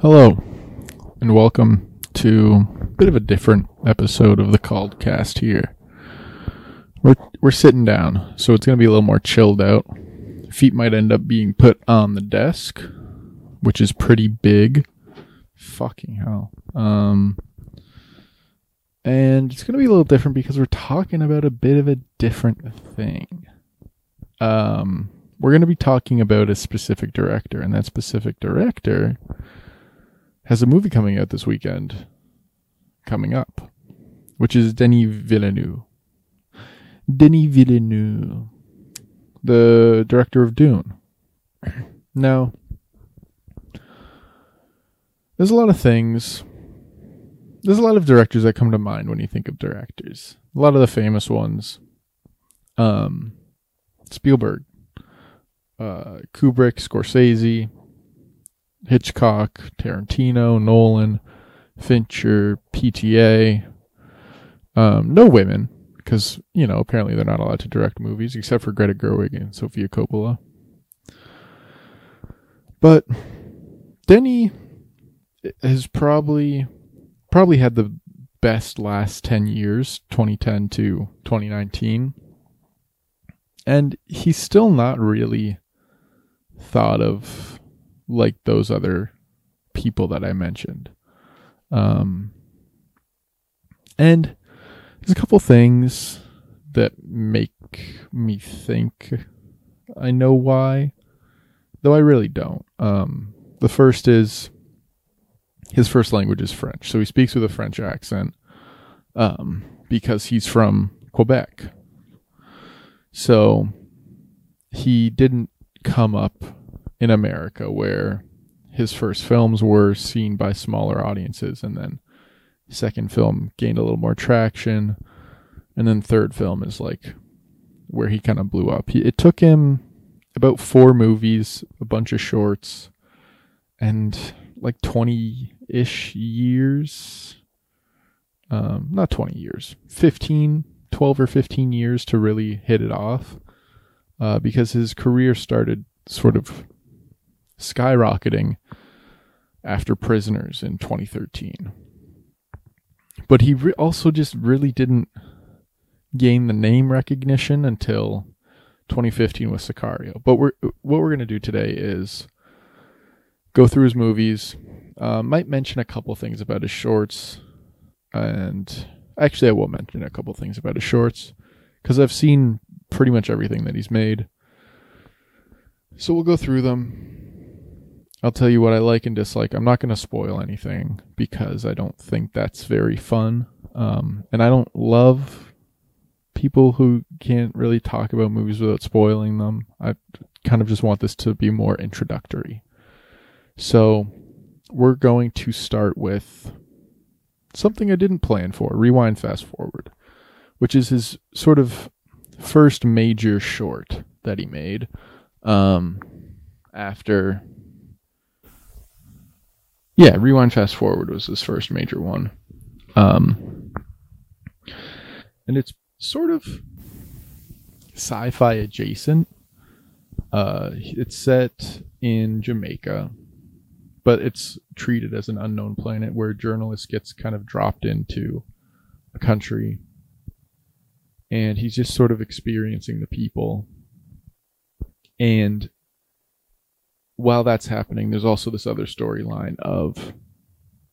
Hello, and welcome to a bit of a different episode of the Called Cast here. We're we're sitting down, so it's gonna be a little more chilled out. Feet might end up being put on the desk, which is pretty big. Fucking hell. Um and it's gonna be a little different because we're talking about a bit of a different thing. Um we're gonna be talking about a specific director, and that specific director has a movie coming out this weekend coming up, which is Denis Villeneuve. Denis Villeneuve, the director of Dune. Now, there's a lot of things. There's a lot of directors that come to mind when you think of directors. A lot of the famous ones. Um, Spielberg, uh, Kubrick, Scorsese, Hitchcock, Tarantino, Nolan, Fincher, PTA. Um, no women, because, you know, apparently they're not allowed to direct movies, except for Greta Gerwig and Sofia Coppola. But Denny has probably probably had the best last 10 years, 2010 to 2019. And he's still not really thought of like those other people that I mentioned. Um, and there's a couple things that make me think I know why, though I really don't. Um, the first is his first language is French, so he speaks with a French accent um, because he's from Quebec. So he didn't come up in America where his first films were seen by smaller audiences and then second film gained a little more traction and then third film is like where he kind of blew up. He, it took him about four movies, a bunch of shorts and like 20-ish years um not 20 years 15 12 or 15 years to really hit it off uh, because his career started sort of skyrocketing after Prisoners in 2013. But he re- also just really didn't gain the name recognition until 2015 with Sicario. But we're what we're going to do today is go through his movies. Uh, might mention a couple things about his shorts, and actually, I will mention a couple things about his shorts because I've seen pretty much everything that he's made. So we'll go through them. I'll tell you what I like and dislike. I'm not going to spoil anything because I don't think that's very fun. Um, and I don't love people who can't really talk about movies without spoiling them. I kind of just want this to be more introductory. So we're going to start with something I didn't plan for rewind, fast forward, which is his sort of first major short that he made um, after yeah, Rewind Fast Forward was his first major one. Um, and it's sort of sci-fi adjacent. Uh, it's set in Jamaica, but it's treated as an unknown planet where a journalist gets kind of dropped into a country, and he's just sort of experiencing the people. And while that's happening, there's also this other storyline of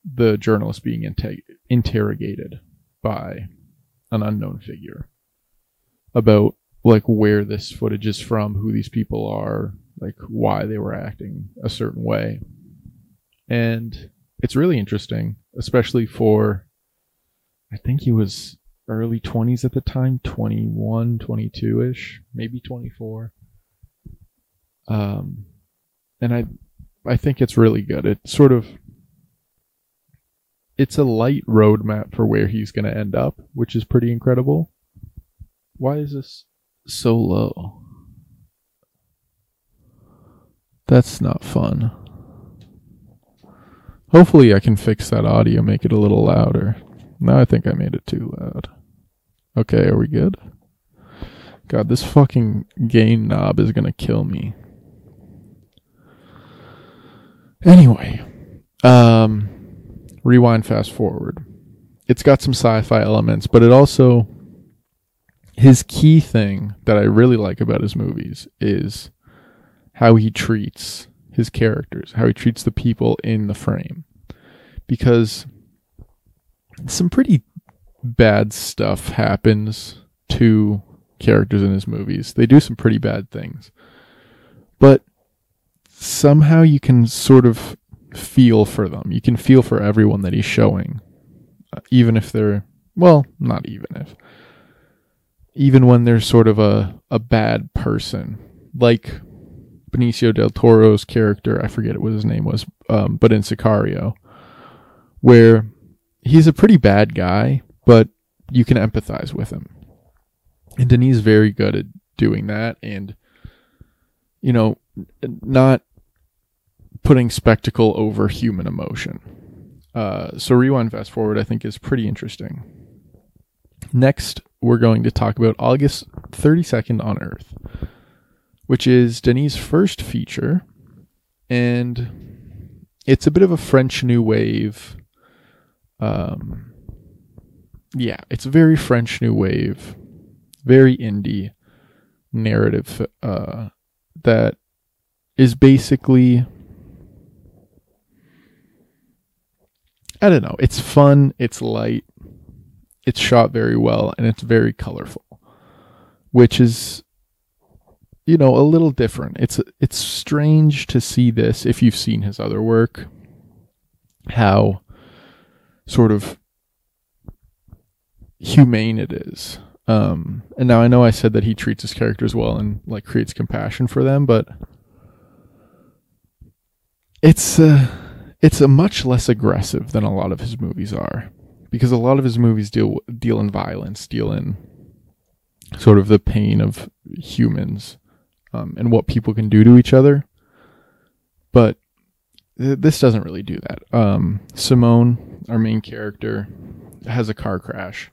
the journalist being inter- interrogated by an unknown figure about like where this footage is from, who these people are, like why they were acting a certain way. And it's really interesting, especially for I think he was early 20s at the time, 21, 22ish, maybe 24. Um and I I think it's really good. It sort of it's a light roadmap for where he's going to end up, which is pretty incredible. Why is this so low? That's not fun. Hopefully I can fix that audio, make it a little louder. Now I think I made it too loud. Okay, are we good? God, this fucking gain knob is gonna kill me. Anyway, Um, rewind, fast forward. It's got some sci-fi elements, but it also his key thing that I really like about his movies is how he treats his characters, how he treats the people in the frame. Because some pretty bad stuff happens to characters in his movies. They do some pretty bad things. But somehow you can sort of feel for them. You can feel for everyone that he's showing. Uh, even if they're, well, not even if. Even when they're sort of a, a bad person. Like Benicio del Toro's character, I forget what his name was, um, but in Sicario, where he's a pretty bad guy, but you can empathize with him. And Denis is very good at doing that and, you know, not putting spectacle over human emotion. Uh, so rewind fast forward, I think, is pretty interesting. Next, we're going to talk about August 32nd on Earth, which is Denis' first feature, and it's a bit of a French New Wave. Um, yeah, it's a very French New Wave, very indie narrative uh, that is basically I don't know. It's fun, it's light, it's shot very well, and it's very colorful, which is you know a little different. It's it's strange to see this if you've seen his other work, how sort of humane it is. Um, and now I know I said that he treats his characters well and like creates compassion for them, but it's uh, it's a much less aggressive than a lot of his movies are, because a lot of his movies deal deal in violence, deal in sort of the pain of humans um, and what people can do to each other. But th- this doesn't really do that. Um, Simone, our main character, has a car crash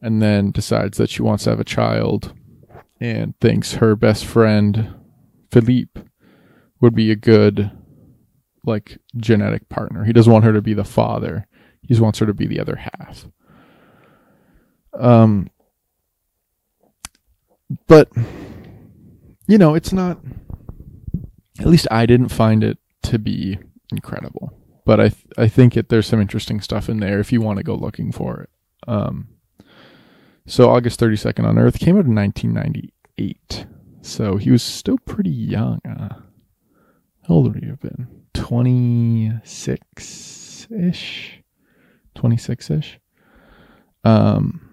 and then decides that she wants to have a child and thinks her best friend Philippe would be a good like genetic partner. He doesn't want her to be the father. He just wants her to be the other half. Um but you know, it's not at least I didn't find it to be incredible. But I th- I think it there's some interesting stuff in there if you want to go looking for it. Um so August 32nd on Earth came out in 1998. So he was still pretty young. Uh, how old would he have been? 26 ish? 26 ish? Um,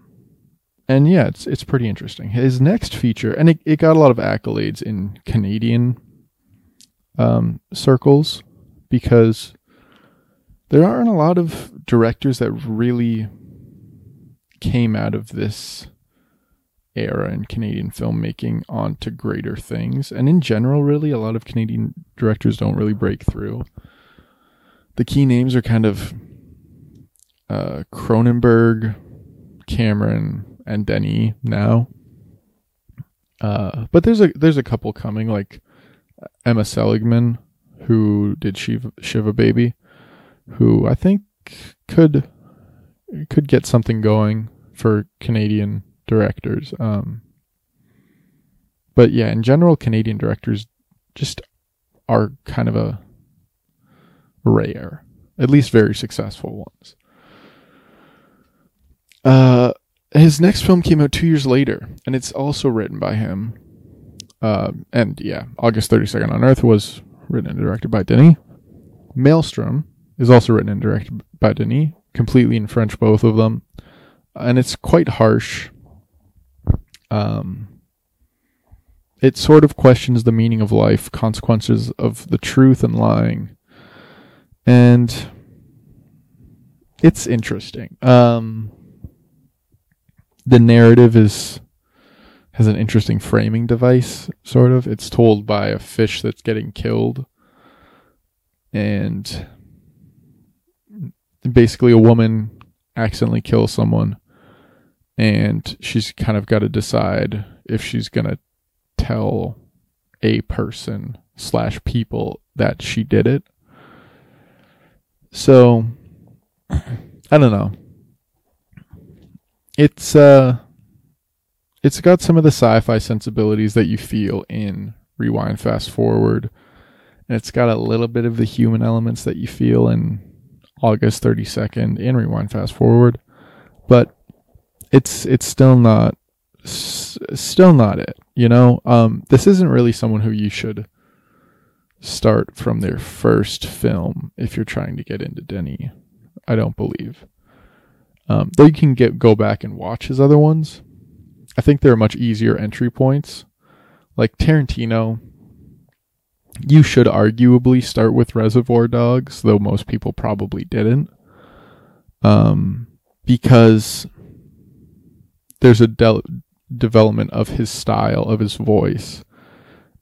and yeah, it's it's pretty interesting. His next feature, and it, it got a lot of accolades in Canadian um, circles because there aren't a lot of directors that really came out of this era in Canadian filmmaking onto greater things. And in general, really, a lot of Canadian directors don't really break through. The key names are kind of uh, Cronenberg, Cameron, and Denny now. Uh, but there's a there's a couple coming like Emma Seligman, who did Shiva, Shiva Baby, who I think could could get something going for Canadian directors. Um, but yeah, in general, Canadian directors just are kind of a rare, at least very successful ones. Uh, his next film came out two years later, and it's also written by him. Uh, and yeah, August 32nd on Earth was written and directed by Denis. Maelstrom is also written and directed by Denis completely in French, both of them, and it's quite harsh. Um, it sort of questions the meaning of life, consequences of the truth and lying, and it's interesting. Um, the narrative is has an interesting framing device, sort of. It's told by a fish that's getting killed, and basically a woman accidentally kills someone and she's kind of got to decide if she's going to tell a person slash people that she did it So I don't know. It's uh it's got some of the sci-fi sensibilities that you feel in Rewind Fast Forward. And it's got a little bit of the human elements that you feel in August 32nd and Rewind Fast Forward. But it's it's still not still not it, you know? Um this isn't really someone who you should start from their first film if you're trying to get into Denny. I don't believe. Um, though you can get go back and watch his other ones. I think there are much easier entry points. Like Tarantino, you should arguably start with Reservoir Dogs, though most people probably didn't. Um, because there's a de- development of his style, of his voice,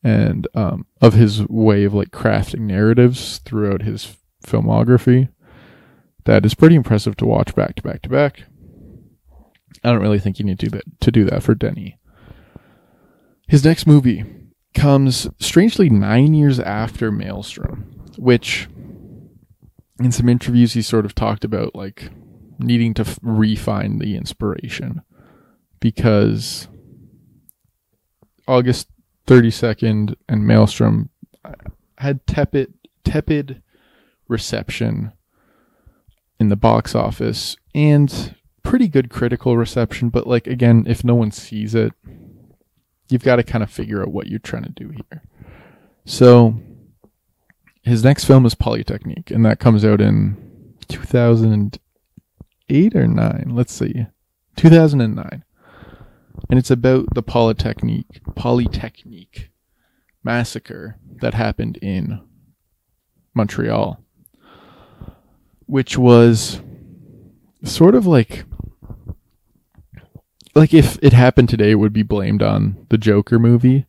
and um, of his way of like crafting narratives throughout his filmography that is pretty impressive to watch back to back to back. I don't really think you need to do that to do that for Denny. His next movie comes strangely nine years after Maelstrom, which in some interviews he sort of talked about like needing to refine the inspiration because August 32nd and Maelstrom uh, had tepid tepid reception in the box office and pretty good critical reception, but like again, if no one sees it, you've got to kind of figure out what you're trying to do here. So his next film is Polytechnique, and that comes out in 2008 or 9. Let's see. 2009. And it's about the Polytechnique Polytechnique massacre that happened in Montreal which was sort of like like if it happened today it would be blamed on the Joker movie.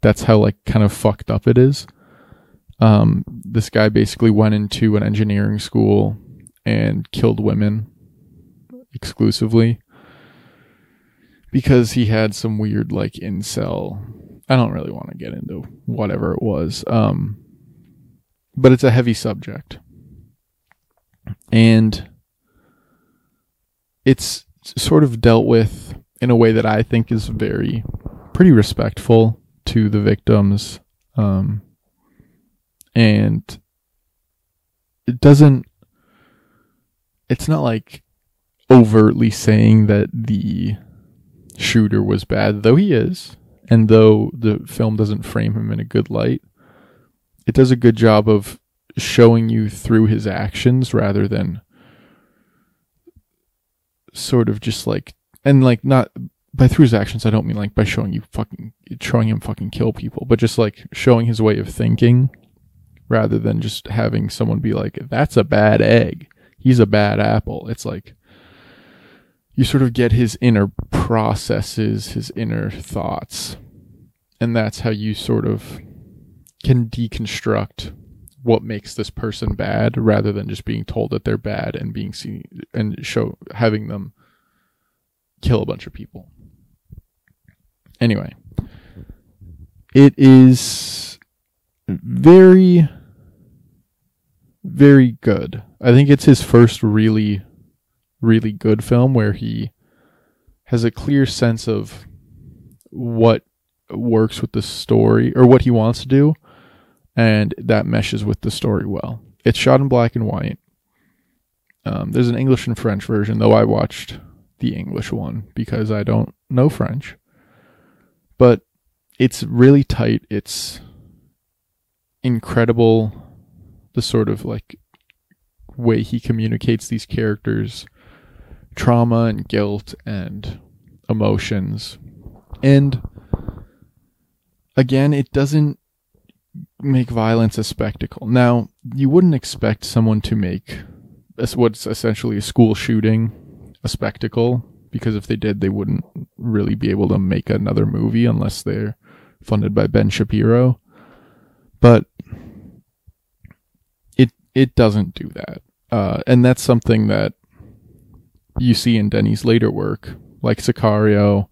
That's how like kind of fucked up it is. Um this guy basically went into an engineering school and killed women exclusively because he had some weird like incel I don't really want to get into whatever it was. Um but it's a heavy subject and it's sort of dealt with in a way that I think is very pretty respectful to the victims um, and it doesn't it's not like overtly saying that the shooter was bad though he is and though the film doesn't frame him in a good light it does a good job of showing you through his actions rather than sort of just like and like not by through his actions I don't mean like by showing you fucking showing him fucking kill people, but just like showing his way of thinking rather than just having someone be like that's a bad egg. He's a bad apple. It's like you sort of get his inner processes, his inner thoughts. And that's how you sort of can deconstruct what makes this person bad rather than just being told that they're bad and being seen and show having them kill a bunch of people. Anyway, it is very very good. I think it's his first really really good film where he has a clear sense of what works with the story or what he wants to do and that meshes with the story well. It's shot in black and white. Um, there's an English and French version, though I watched the English one because I don't know French. But it's really tight. It's incredible the sort of like way he communicates these characters trauma and guilt and emotions. And again, it doesn't make violence a spectacle. Now, you wouldn't expect someone to make what's essentially a school shooting a spectacle because if they did, they wouldn't really be able to make another movie unless they're funded by Ben Shapiro. But it it doesn't do that, uh, and that's something that you see in Denny's later work, like Sicario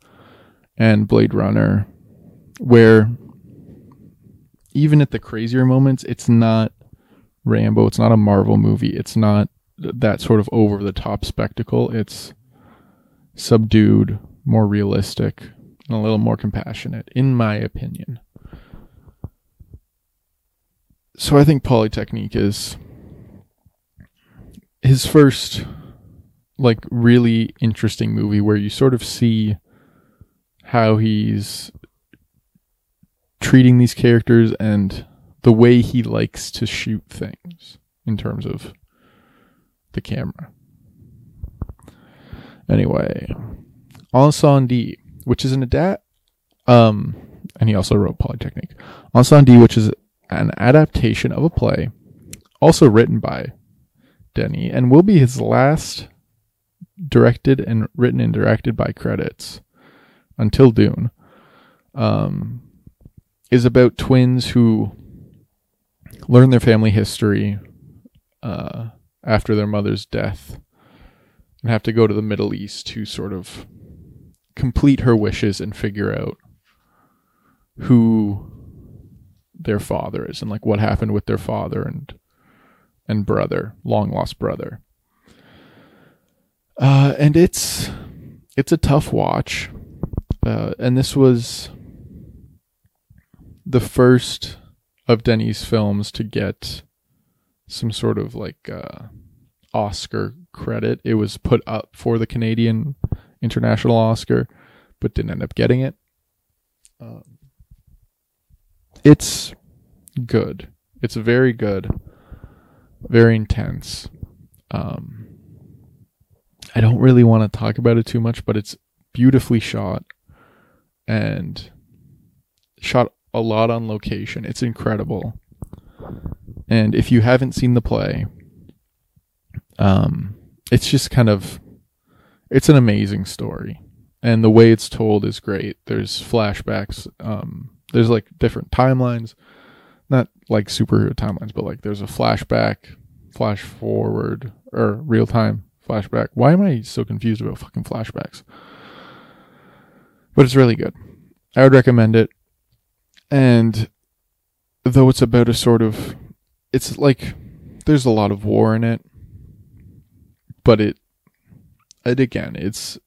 and Blade Runner, where even at the crazier moments, it's not Rambo. It's not a Marvel movie. It's not that sort of over the top spectacle. It's subdued, more realistic, and a little more compassionate, in my opinion. So I think Polytechnique is his first like really interesting movie where you sort of see how he's treating these characters and the way he likes to shoot things in terms of the camera. Anyway, Incendie, which is an adapt, um, and he also wrote Polytechnique. Incendie, which is an adaptation of a play, also written by Denny, and will be his last directed and written and directed by credits until Dune. Um, is about twins who learn their family history uh, after their mother's death and have to go to the Middle East to sort of complete her wishes and figure out who their father is and like what happened with their father and and brother, long lost brother. Uh, and it's it's a tough watch, uh, and this was the first of Denny's films to get some sort of like uh, Oscar credit. It was put up for the Canadian International Oscar, but didn't end up getting it. Um, it's good. It's very good, very intense. Um, I don't really want to talk about it too much, but it's beautifully shot and shot a lot on location. It's incredible. And if you haven't seen the play, um, it's just kind of it's an amazing story. And the way it's told is great. There's flashbacks, um, there's like different timelines. Not like superhero timelines, but like there's a flashback, flash forward, or real time flashback. Why am I so confused about fucking flashbacks? But it's really good. I would recommend it. And though it's about a sort of it's like there's a lot of war in it, but it it again, it's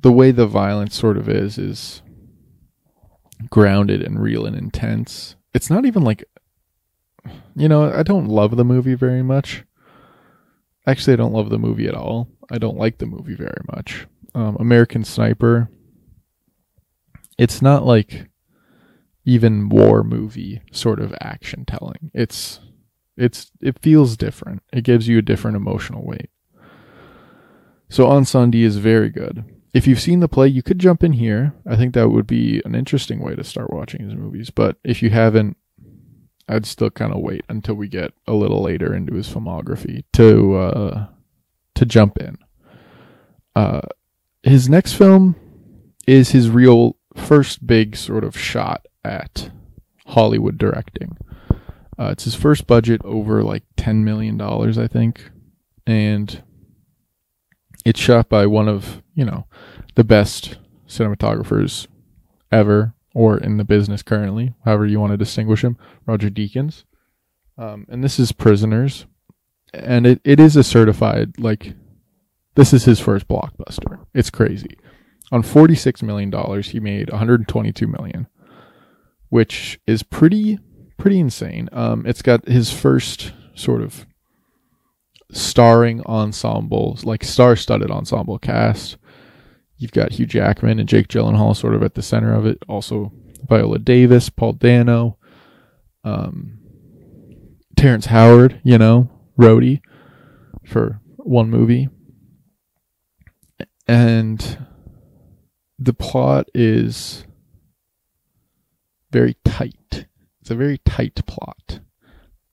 the way the violence sort of is is grounded and real and intense. It's not even like you know, I don't love the movie very much. Actually, I don't love the movie at all. I don't like the movie very much. Um, American Sniper it's not like even war movie sort of action telling. It's it's it feels different. It gives you a different emotional weight. So Incendie is very good. If you've seen the play, you could jump in here. I think that would be an interesting way to start watching his movies. But if you haven't, I'd still kind of wait until we get a little later into his filmography to uh, to jump in. Uh, his next film is his real first big sort of shot at Hollywood directing. Uh, it's his first budget over like $10 million, I think. And it's shot by one of, you know, the best cinematographers ever or in the business currently, however you want to distinguish him, Roger Deakins. Um, and this is Prisoners. And it, it is a certified, like, this is his first blockbuster. It's crazy. On $46 million, he made 122 million, which is pretty, pretty insane. Um, it's got his first sort of starring ensemble, like star-studded ensemble cast. You've got Hugh Jackman and Jake Gyllenhaal sort of at the center of it. Also Viola Davis, Paul Dano, um, Terrence Howard, you know, Rhodey for one movie. And the plot is very tight. It's a very tight plot.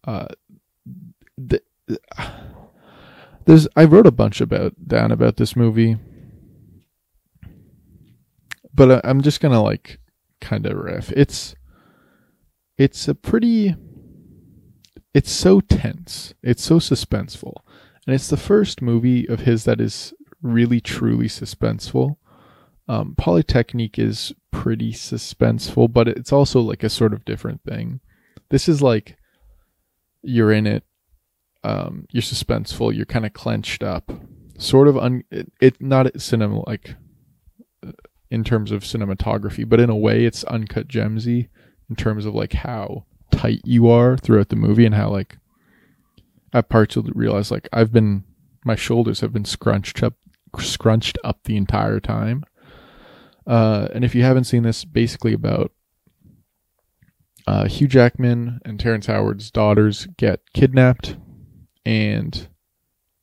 Uh, the, there's I wrote a bunch about down about this movie, but I, I'm just gonna like kind of riff. It's it's a pretty. It's so tense. It's so suspenseful, and it's the first movie of his that is really truly suspenseful um, Polytechnique is pretty suspenseful, but it's also like a sort of different thing. This is like you're in it. Um, you're suspenseful. You're kind of clenched up, sort of un. It, it not cinema like in terms of cinematography, but in a way, it's uncut gemsy in terms of like how tight you are throughout the movie and how like at parts you'll realize like I've been my shoulders have been scrunched up scrunched up the entire time. Uh, and if you haven't seen this, basically about uh, Hugh Jackman and Terrence Howard's daughters get kidnapped, and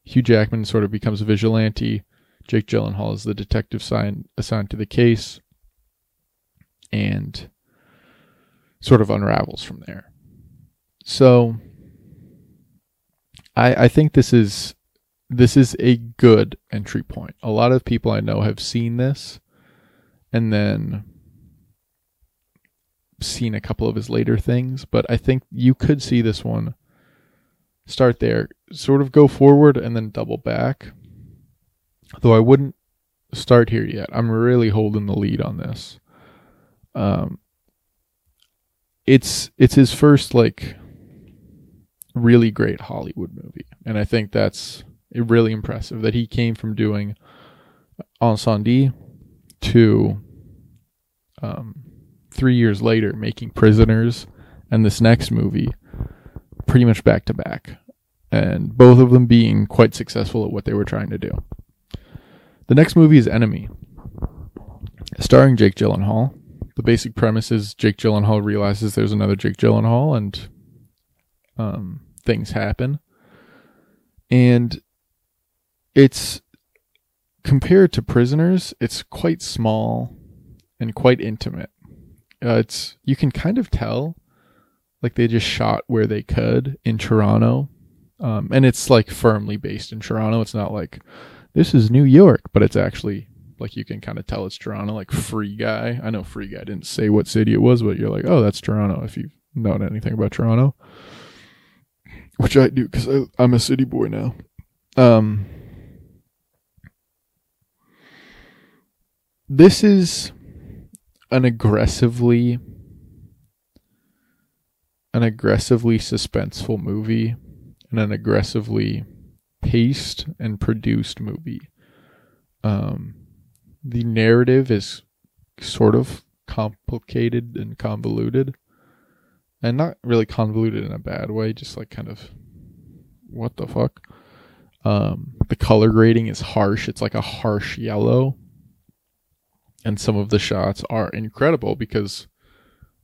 Hugh Jackman sort of becomes a vigilante. Jake Gyllenhaal is the detective sign, assigned to the case, and sort of unravels from there. So, I I think this is this is a good entry point. A lot of people I know have seen this and then seen a couple of his later things, but I think you could see this one start there, sort of go forward and then double back. Though I wouldn't start here yet. I'm really holding the lead on this. Um it's it's his first like really great Hollywood movie. And I think that's really impressive that he came from doing Incendie to um, three years later making Prisoners and this next movie pretty much back to back. And both of them being quite successful at what they were trying to do. The next movie is Enemy, starring Jake Gyllenhaal. The basic premise is Jake Gyllenhaal realizes there's another Jake Gyllenhaal and um, things happen. And it's compared to prisoners, it's quite small and quite intimate. Uh, it's you can kind of tell, like they just shot where they could in Toronto, um, and it's like firmly based in Toronto. It's not like this is New York, but it's actually like you can kind of tell it's Toronto. Like Free Guy, I know Free Guy didn't say what city it was, but you're like, oh, that's Toronto if you've known anything about Toronto, which I do because I'm a city boy now. Um, this is an aggressively an aggressively suspenseful movie and an aggressively paced and produced movie. Um, the narrative is sort of complicated and convoluted, and not really convoluted in a bad way, just like kind of what the fuck. Um, the color grading is harsh. It's like a harsh yellow and some of the shots are incredible because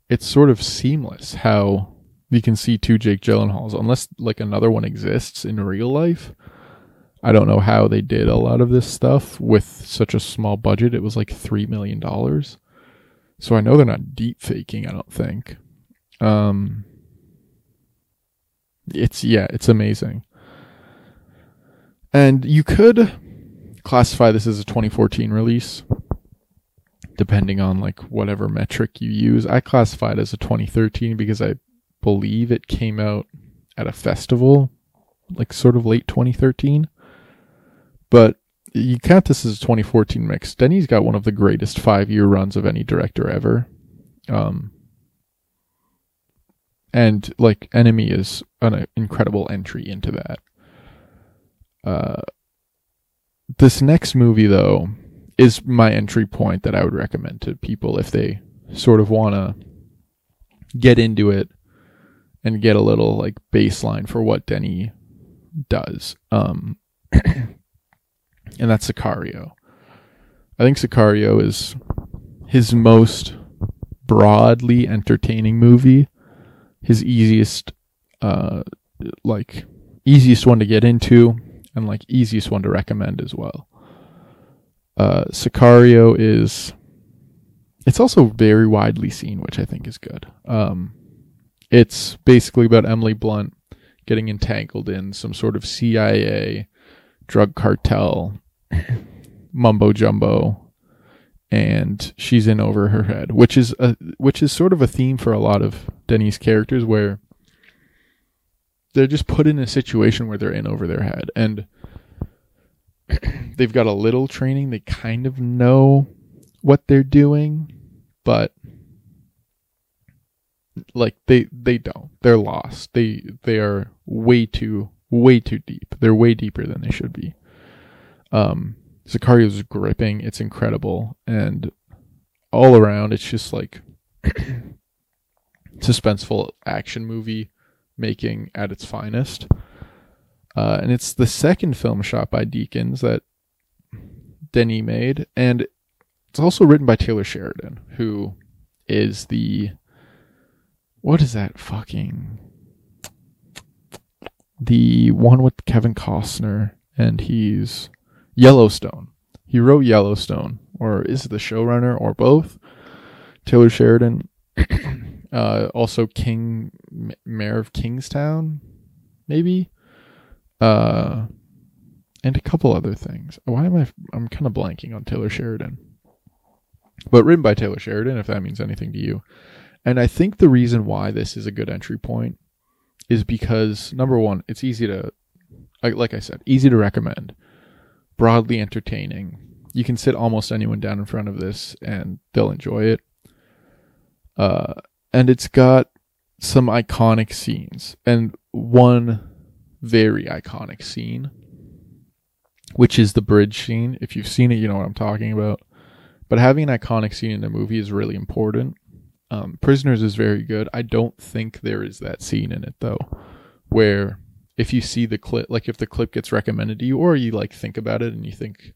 it's sort of seamless how you can see two Jake Gyllenhaals unless like another one exists in real life. I don't know how they did a lot of this stuff with such a small budget. It was like three million dollars. So I know they're not deep faking, I don't think. Um it's yeah, it's amazing. And you could classify this as a 2014 release depending on like whatever metric you use. I classify it as a 2013 because I believe it came out at a festival, like sort of late 2013. But you count this as a 2014 mix. Denis got one of the greatest five year runs of any director ever. Um, and like Enemy is an incredible entry into that. Uh, this next movie, though, is my entry point that I would recommend to people if they sort of want to get into it and get a little like baseline for what Denny does. Um, and that's Sicario. I think Sicario is his most broadly entertaining movie, his easiest, uh, like easiest one to get into, and like easiest one to recommend as well. Uh, Sicario is it's also very widely seen, which I think is good. Um, it's basically about Emily Blunt getting entangled in some sort of CIA drug cartel mumbo jumbo, and she's in over her head, which is a which is sort of a theme for a lot of Denis characters, where they're just put in a situation where they're in over their head, and they've got a little training. They kind of know what they're doing, but like they they don't. They're lost. They they are way too way too deep. They're way deeper than they should be. Um, Sicario's gripping. It's incredible, and all around, it's just like suspenseful action movie making at its finest. Uh, and it's the second film shot by Deakins that Denny made, and it's also written by Taylor Sheridan, who is the what is that fucking the one with Kevin Costner and he's Yellowstone. He wrote Yellowstone, or is the showrunner, or both. Taylor Sheridan, uh, also King, Mayor of Kingstown, maybe, uh, and a couple other things. Why am I? I'm kind of blanking on Taylor Sheridan, but written by Taylor Sheridan, if that means anything to you. And I think the reason why this is a good entry point is because number one, it's easy to, like I said, easy to recommend, broadly entertaining. You can sit almost anyone down in front of this and they'll enjoy it. Uh, and it's got some iconic scenes and one very iconic scene, which is the bridge scene. If you've seen it, you know what I'm talking about. But having an iconic scene in a movie is really important um, Prisoners is very good. I don't think there is that scene in it though, where if you see the clip, like if the clip gets recommended to you, or you like think about it and you think,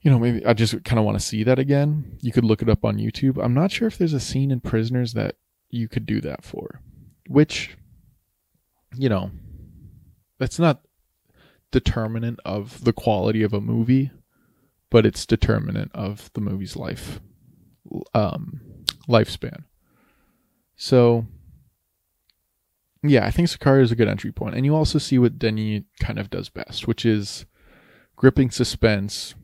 you know, maybe I just kind of want to see that again. You could look it up on YouTube. I'm not sure if there's a scene in Prisoners that you could do that for, which, you know, that's not determinant of the quality of a movie, but it's determinant of the movie's life um, lifespan. So, yeah, I think Sicario is a good entry point. And you also see what Denis kind of does best, which is gripping suspense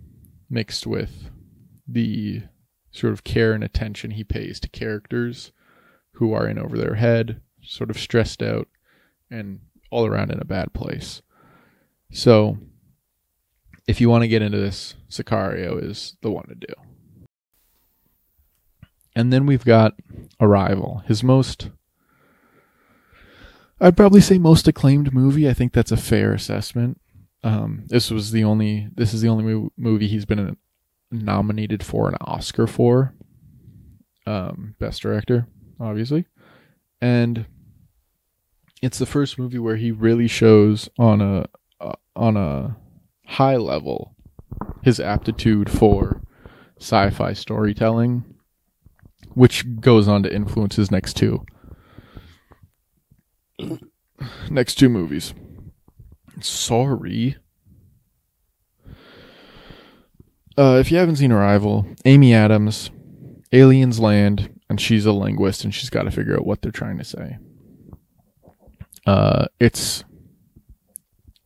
mixed with the sort of care and attention he pays to characters who are in over their head, sort of stressed out, and all around in a bad place. So, if you want to get into this, Sicario is the one to do. And then we've got Arrival, his most, I'd probably say most acclaimed movie. I think that's a fair assessment. Um, this was the only, this is the only movie he's been nominated for an Oscar for. Um, best director, obviously. And it's the first movie where he really shows on a, uh, on a high level his aptitude for sci-fi storytelling which goes on to influence his next two next two movies. Sorry. Uh, if you haven't seen Arrival, Amy Adams, aliens land, and she's a linguist, and she's got to figure out what they're trying to say. Uh, it's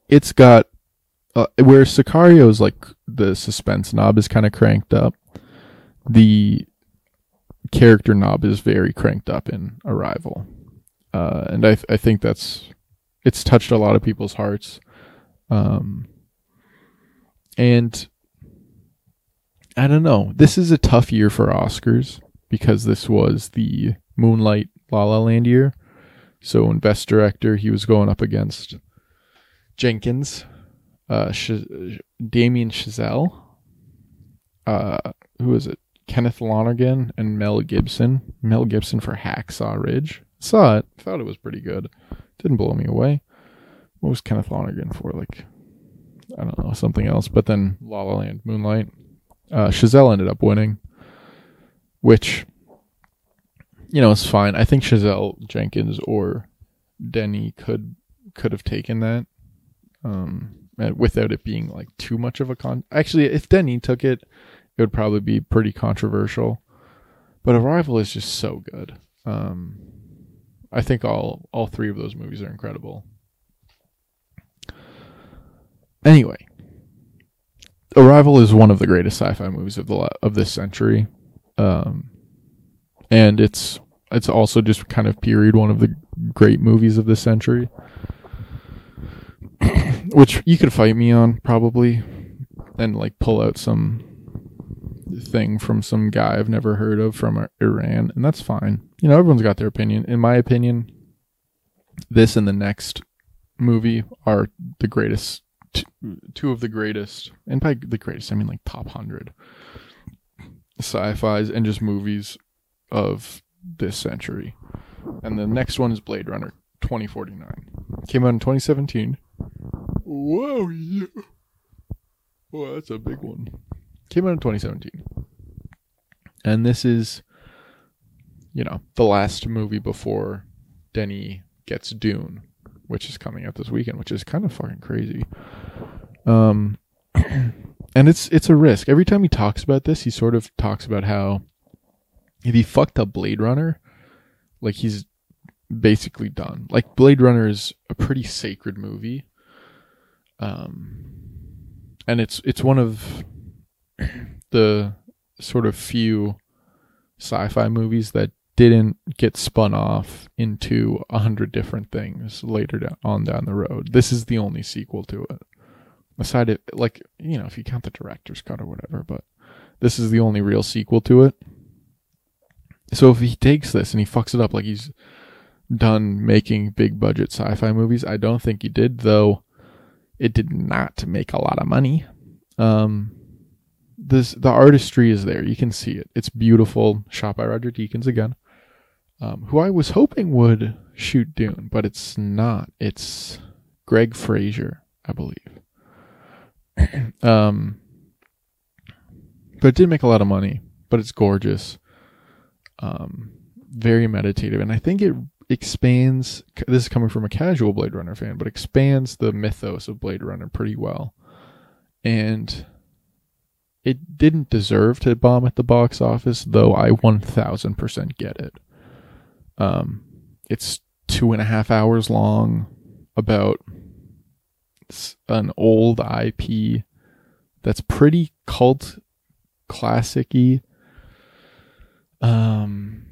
it's got uh, where Sicario's like the suspense knob is kind of cranked up. The character knob is very cranked up in Arrival, uh, and I th- I think that's it's touched a lot of people's hearts, um, and I don't know. This is a tough year for Oscars because this was the Moonlight La La Land year. So in Best Director, he was going up against Jenkins, uh, Sh- Damien Chazelle, uh, who is it? Kenneth Lonergan and Mel Gibson. Mel Gibson for Hacksaw Ridge. Saw it. Thought it was pretty good. Didn't blow me away. What was Kenneth Lonergan for? Like, I don't know, something else. But then La La Land, Moonlight. Uh, Chazelle ended up winning, which, you know, is fine. I think Chazelle Jenkins or Denny could could have taken that, um, without it being like too much of a con. Actually, if Denny took it, it would probably be pretty controversial. But Arrival is just so good. Um, I think all all three of those movies are incredible. Anyway, Arrival is one of the greatest sci-fi movies of the of this century, um, and it's it's also just kind of period one of the great movies of this century, which you could fight me on probably, and like pull out some thing from some guy I've never heard of from uh, Iran, and that's fine. You know, everyone's got their opinion. In my opinion, this and the next movie are the greatest, two of the greatest, and by the greatest, I mean like top hundred sci-fi's and just movies of this century. And the next one is Blade Runner 2049. Came out in 2017. Whoa, yeah. Well, that's a big one. Came out in 2017. And this is, you know, the last movie before Denny gets Dune, which is coming out this weekend, which is kind of fucking crazy. Um, and it's it's a risk. Every time he talks about this, he sort of talks about how if he fucked up Blade Runner, like he's basically done. Like Blade Runner is a pretty sacred movie. Um and it's it's one of the sort of few sci-fi movies that didn't get spun off into a hundred different things later on down the road. This is the only sequel to it. Aside it like you know, if you count the director's cut or whatever, but this is the only real sequel to it. So if he takes this and he fucks it up like he's done making big budget sci-fi movies, I don't think he did, though it did not make a lot of money. Um, this the artistry is there. You can see it. It's beautiful. Shot by Roger Deakins again, um, who I was hoping would shoot Dune, but it's not. It's Greig Fraser, I believe. um, but it did make a lot of money. But it's gorgeous. Um, very meditative, and I think it expands. This is coming from a casual Blade Runner fan, but expands the mythos of Blade Runner pretty well. And it didn't deserve to bomb at the box office, though I 1000% get it. Um, it's two and a half hours long about an old IP that's pretty cult classic Um,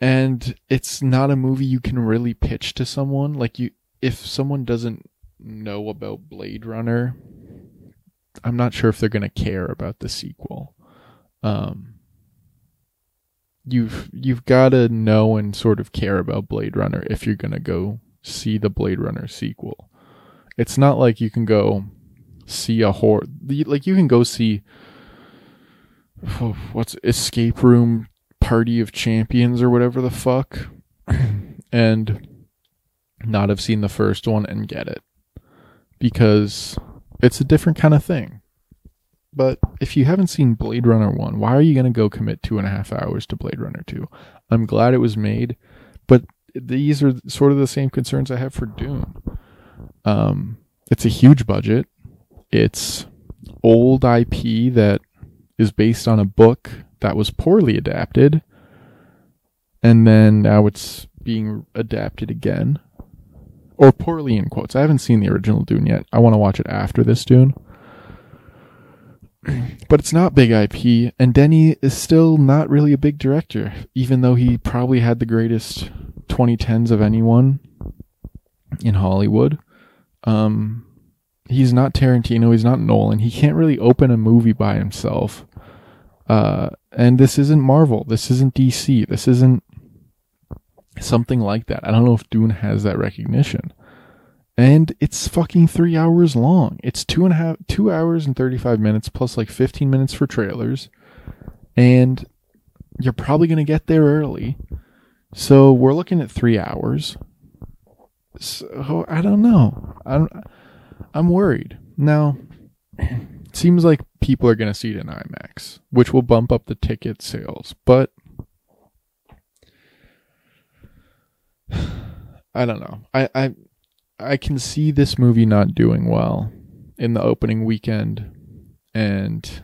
and it's not a movie you can really pitch to someone. Like you, if someone doesn't know about Blade Runner, I'm not sure if they're gonna care about the sequel. Um, you've you've got to know and sort of care about Blade Runner if you're gonna go see the Blade Runner sequel. It's not like you can go see a horror. Like you can go see oh, what's Escape Room Party of Champions or whatever the fuck, and not have seen the first one and get it because it's a different kind of thing. But if you haven't seen Blade Runner 1, why are you going to go commit two and a half hours to Blade Runner 2? I'm glad it was made, but these are sort of the same concerns I have for Dune. Um, it's a huge budget. It's old IP that is based on a book that was poorly adapted. And then now it's being adapted again. Or poorly in quotes. I haven't seen the original Dune yet. I want to watch it after this Dune. but it's not big IP, and Denny is still not really a big director, even though he probably had the greatest 2010s of anyone in Hollywood. Um, he's not Tarantino, he's not Nolan. He can't really open a movie by himself. Uh, and this isn't Marvel. This isn't DC. This isn't something like that. I don't know if Dune has that recognition. And it's fucking three hours long. It's two and a half, two hours and 35 minutes plus like 15 minutes for trailers. And you're probably going to get there early. So we're looking at three hours. So I don't know. I'm, I'm worried. Now, it seems like people are going to see it in IMAX, which will bump up the ticket sales. But I don't know. I, I I can see this movie not doing well in the opening weekend, and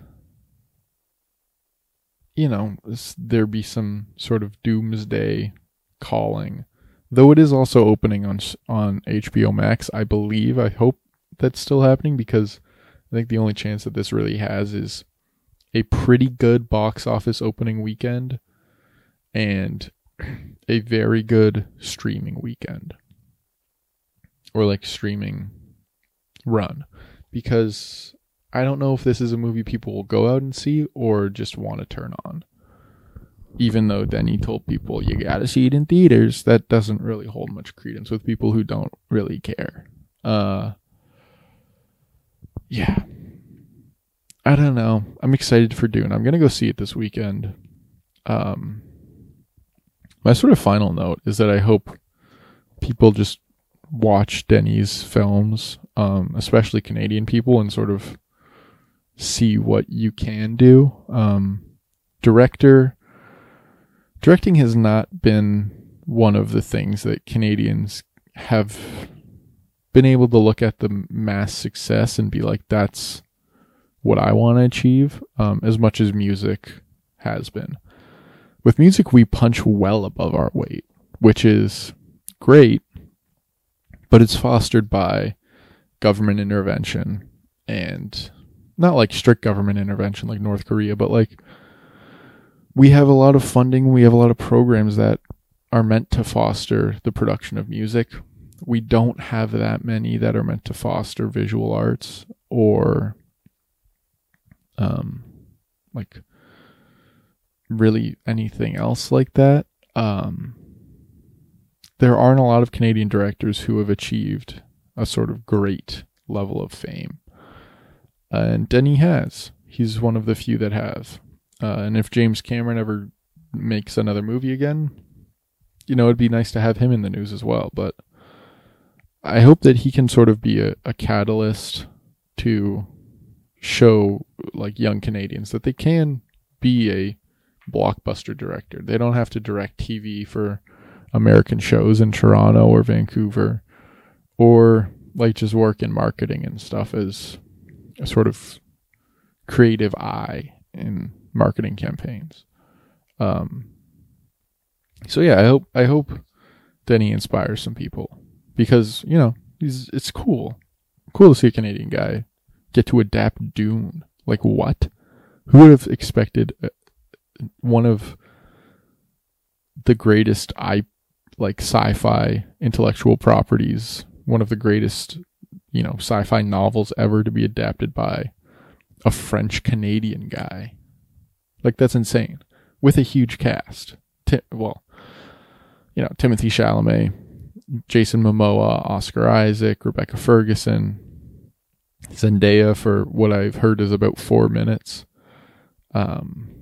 you know there be some sort of doomsday calling. Though it is also opening on on HBO Max, I believe. I hope that's still happening because I think the only chance that this really has is a pretty good box office opening weekend and a very good streaming weekend or like streaming run because I don't know if this is a movie people will go out and see or just want to turn on. Even though Denny told people you gotta see it in theaters, that doesn't really hold much credence with people who don't really care. Uh, yeah. I don't know. I'm excited for Dune. I'm gonna go see it this weekend. Um, my sort of final note is that I hope people just watch Denny's films, um, especially Canadian people, and sort of see what you can do. Um, director directing has not been one of the things that Canadians have been able to look at the mass success and be like, that's what I want to achieve, um, as much as music has been. With music, we punch well above our weight, which is great, but it's fostered by government intervention and not like strict government intervention like North Korea, but like we have a lot of funding, we have a lot of programs that are meant to foster the production of music. We don't have that many that are meant to foster visual arts or um like really anything else like that. Um there aren't a lot of Canadian directors who have achieved a sort of great level of fame. And Denny has. He's one of the few that have. Uh, and if James Cameron ever makes another movie again, you know, it'd be nice to have him in the news as well. But I hope that he can sort of be a, a catalyst to show like young Canadians that they can be a blockbuster director. They don't have to direct TV for American shows in Toronto or Vancouver or like just work in marketing and stuff as a sort of creative eye in marketing campaigns. Um, so yeah, I hope I hope Denny inspires some people because you know he's it's cool, cool to see a Canadian guy get to adapt Dune. Like what? Who would have expected one of the greatest i like sci-fi intellectual properties, one of the greatest you know, sci-fi novels ever to be adapted by a French Canadian guy. Like that's insane. With a huge cast. Ti- well, you know, Timothée Chalamet, Jason Momoa, Oscar Isaac, Rebecca Ferguson, Zendaya for what I've heard is about 4 minutes. Um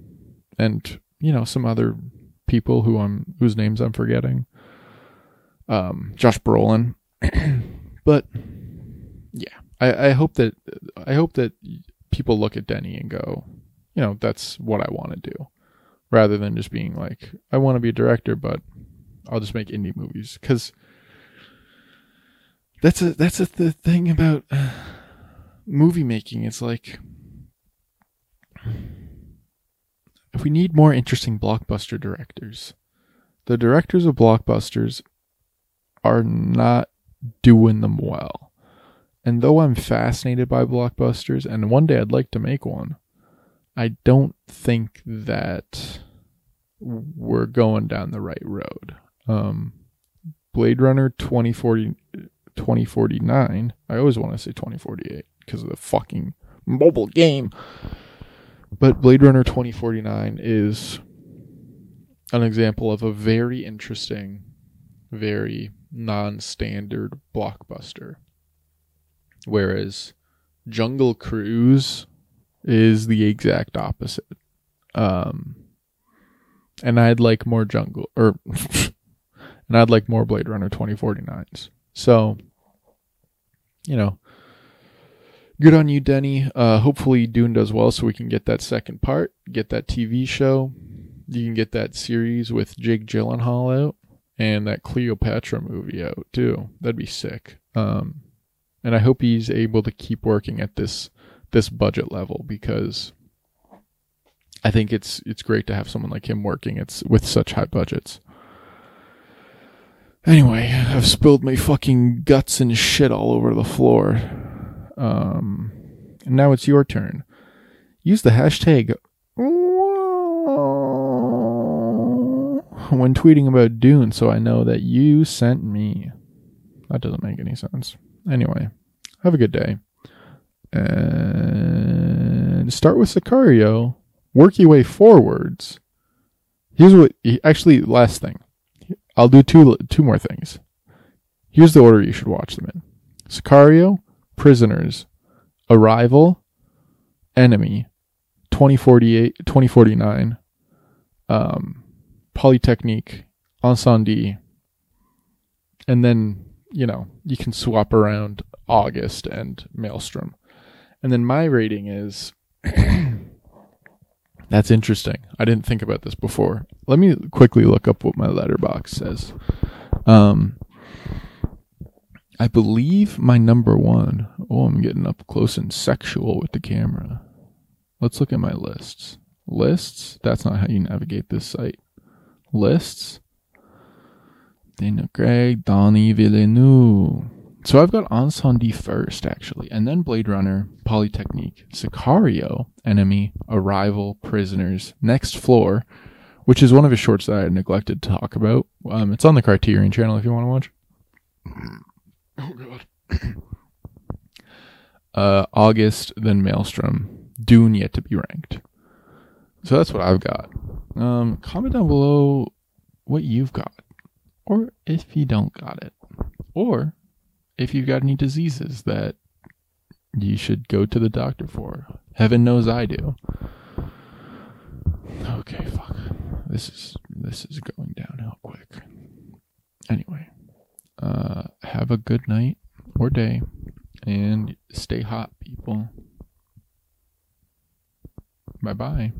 and you know, some other people who I'm whose names I'm forgetting. Um Josh Brolin. but yeah, I, I hope that I hope that people look at Denny and go, you know, that's what I want to do, rather than just being like, I want to be a director, but I'll just make indie movies because that's a that's a the thing about uh, movie making. It's like if we need more interesting blockbuster directors, the directors of blockbusters are not doing them well. And though I'm fascinated by blockbusters, and one day I'd like to make one, I don't think that we're going down the right road. Um, Blade Runner 2040, 2049, I always want to say 2048 because of the fucking mobile game. But Blade Runner 2049 is an example of a very interesting, very non standard blockbuster whereas Jungle Cruise is the exact opposite. Um, and I'd like more Jungle or and I'd like more Blade Runner 2049s. So, you know, good on you, Denny. Uh, hopefully Dune does well so we can get that second part, get that TV show. You can get that series with Jake Gyllenhaal out and that Cleopatra movie out too. That'd be sick. Um, and I hope he's able to keep working at this this budget level because I think it's it's great to have someone like him working it's with such high budgets. Anyway, I've spilled my fucking guts and shit all over the floor. Um, now it's your turn. Use the hashtag when tweeting about Dune so I know that you sent me. That doesn't make any sense. Anyway, have a good day. And start with Sicario, work your way forwards. Here's what actually last thing. I'll do two two more things. Here's the order you should watch them in. Sicario, Prisoners, Arrival, Enemy, 2048, 2049, um, Polytechnique, Incendies, and then, you know, you can swap around August and Maelstrom. And then my rating is That's interesting. I didn't think about this before. Let me quickly look up what my Letterboxd says. Um I believe my number one. Oh, I'm getting up close and sexual with the camera. Let's look at my lists. Lists? That's not how you navigate this site. Lists? Daniel Craig, Denis Villeneuve. So I've got Incendies first, actually, and then Blade Runner, Polytechnique, Sicario, Enemy, Arrival, Prisoners, Next Floor, which is one of his shorts that I neglected to talk about. Um, it's on the Criterion channel if you want to watch. Oh god. uh, August, then Maelstrom, Dune yet to be ranked. So that's what I've got. Um, comment down below what you've got, or if you don't got it, or if you've got any diseases that you should go to the doctor for. Heaven knows I do. Okay, fuck. This is this is going downhill quick. Anyway, uh, have a good night or day, and stay hot, people. Bye bye.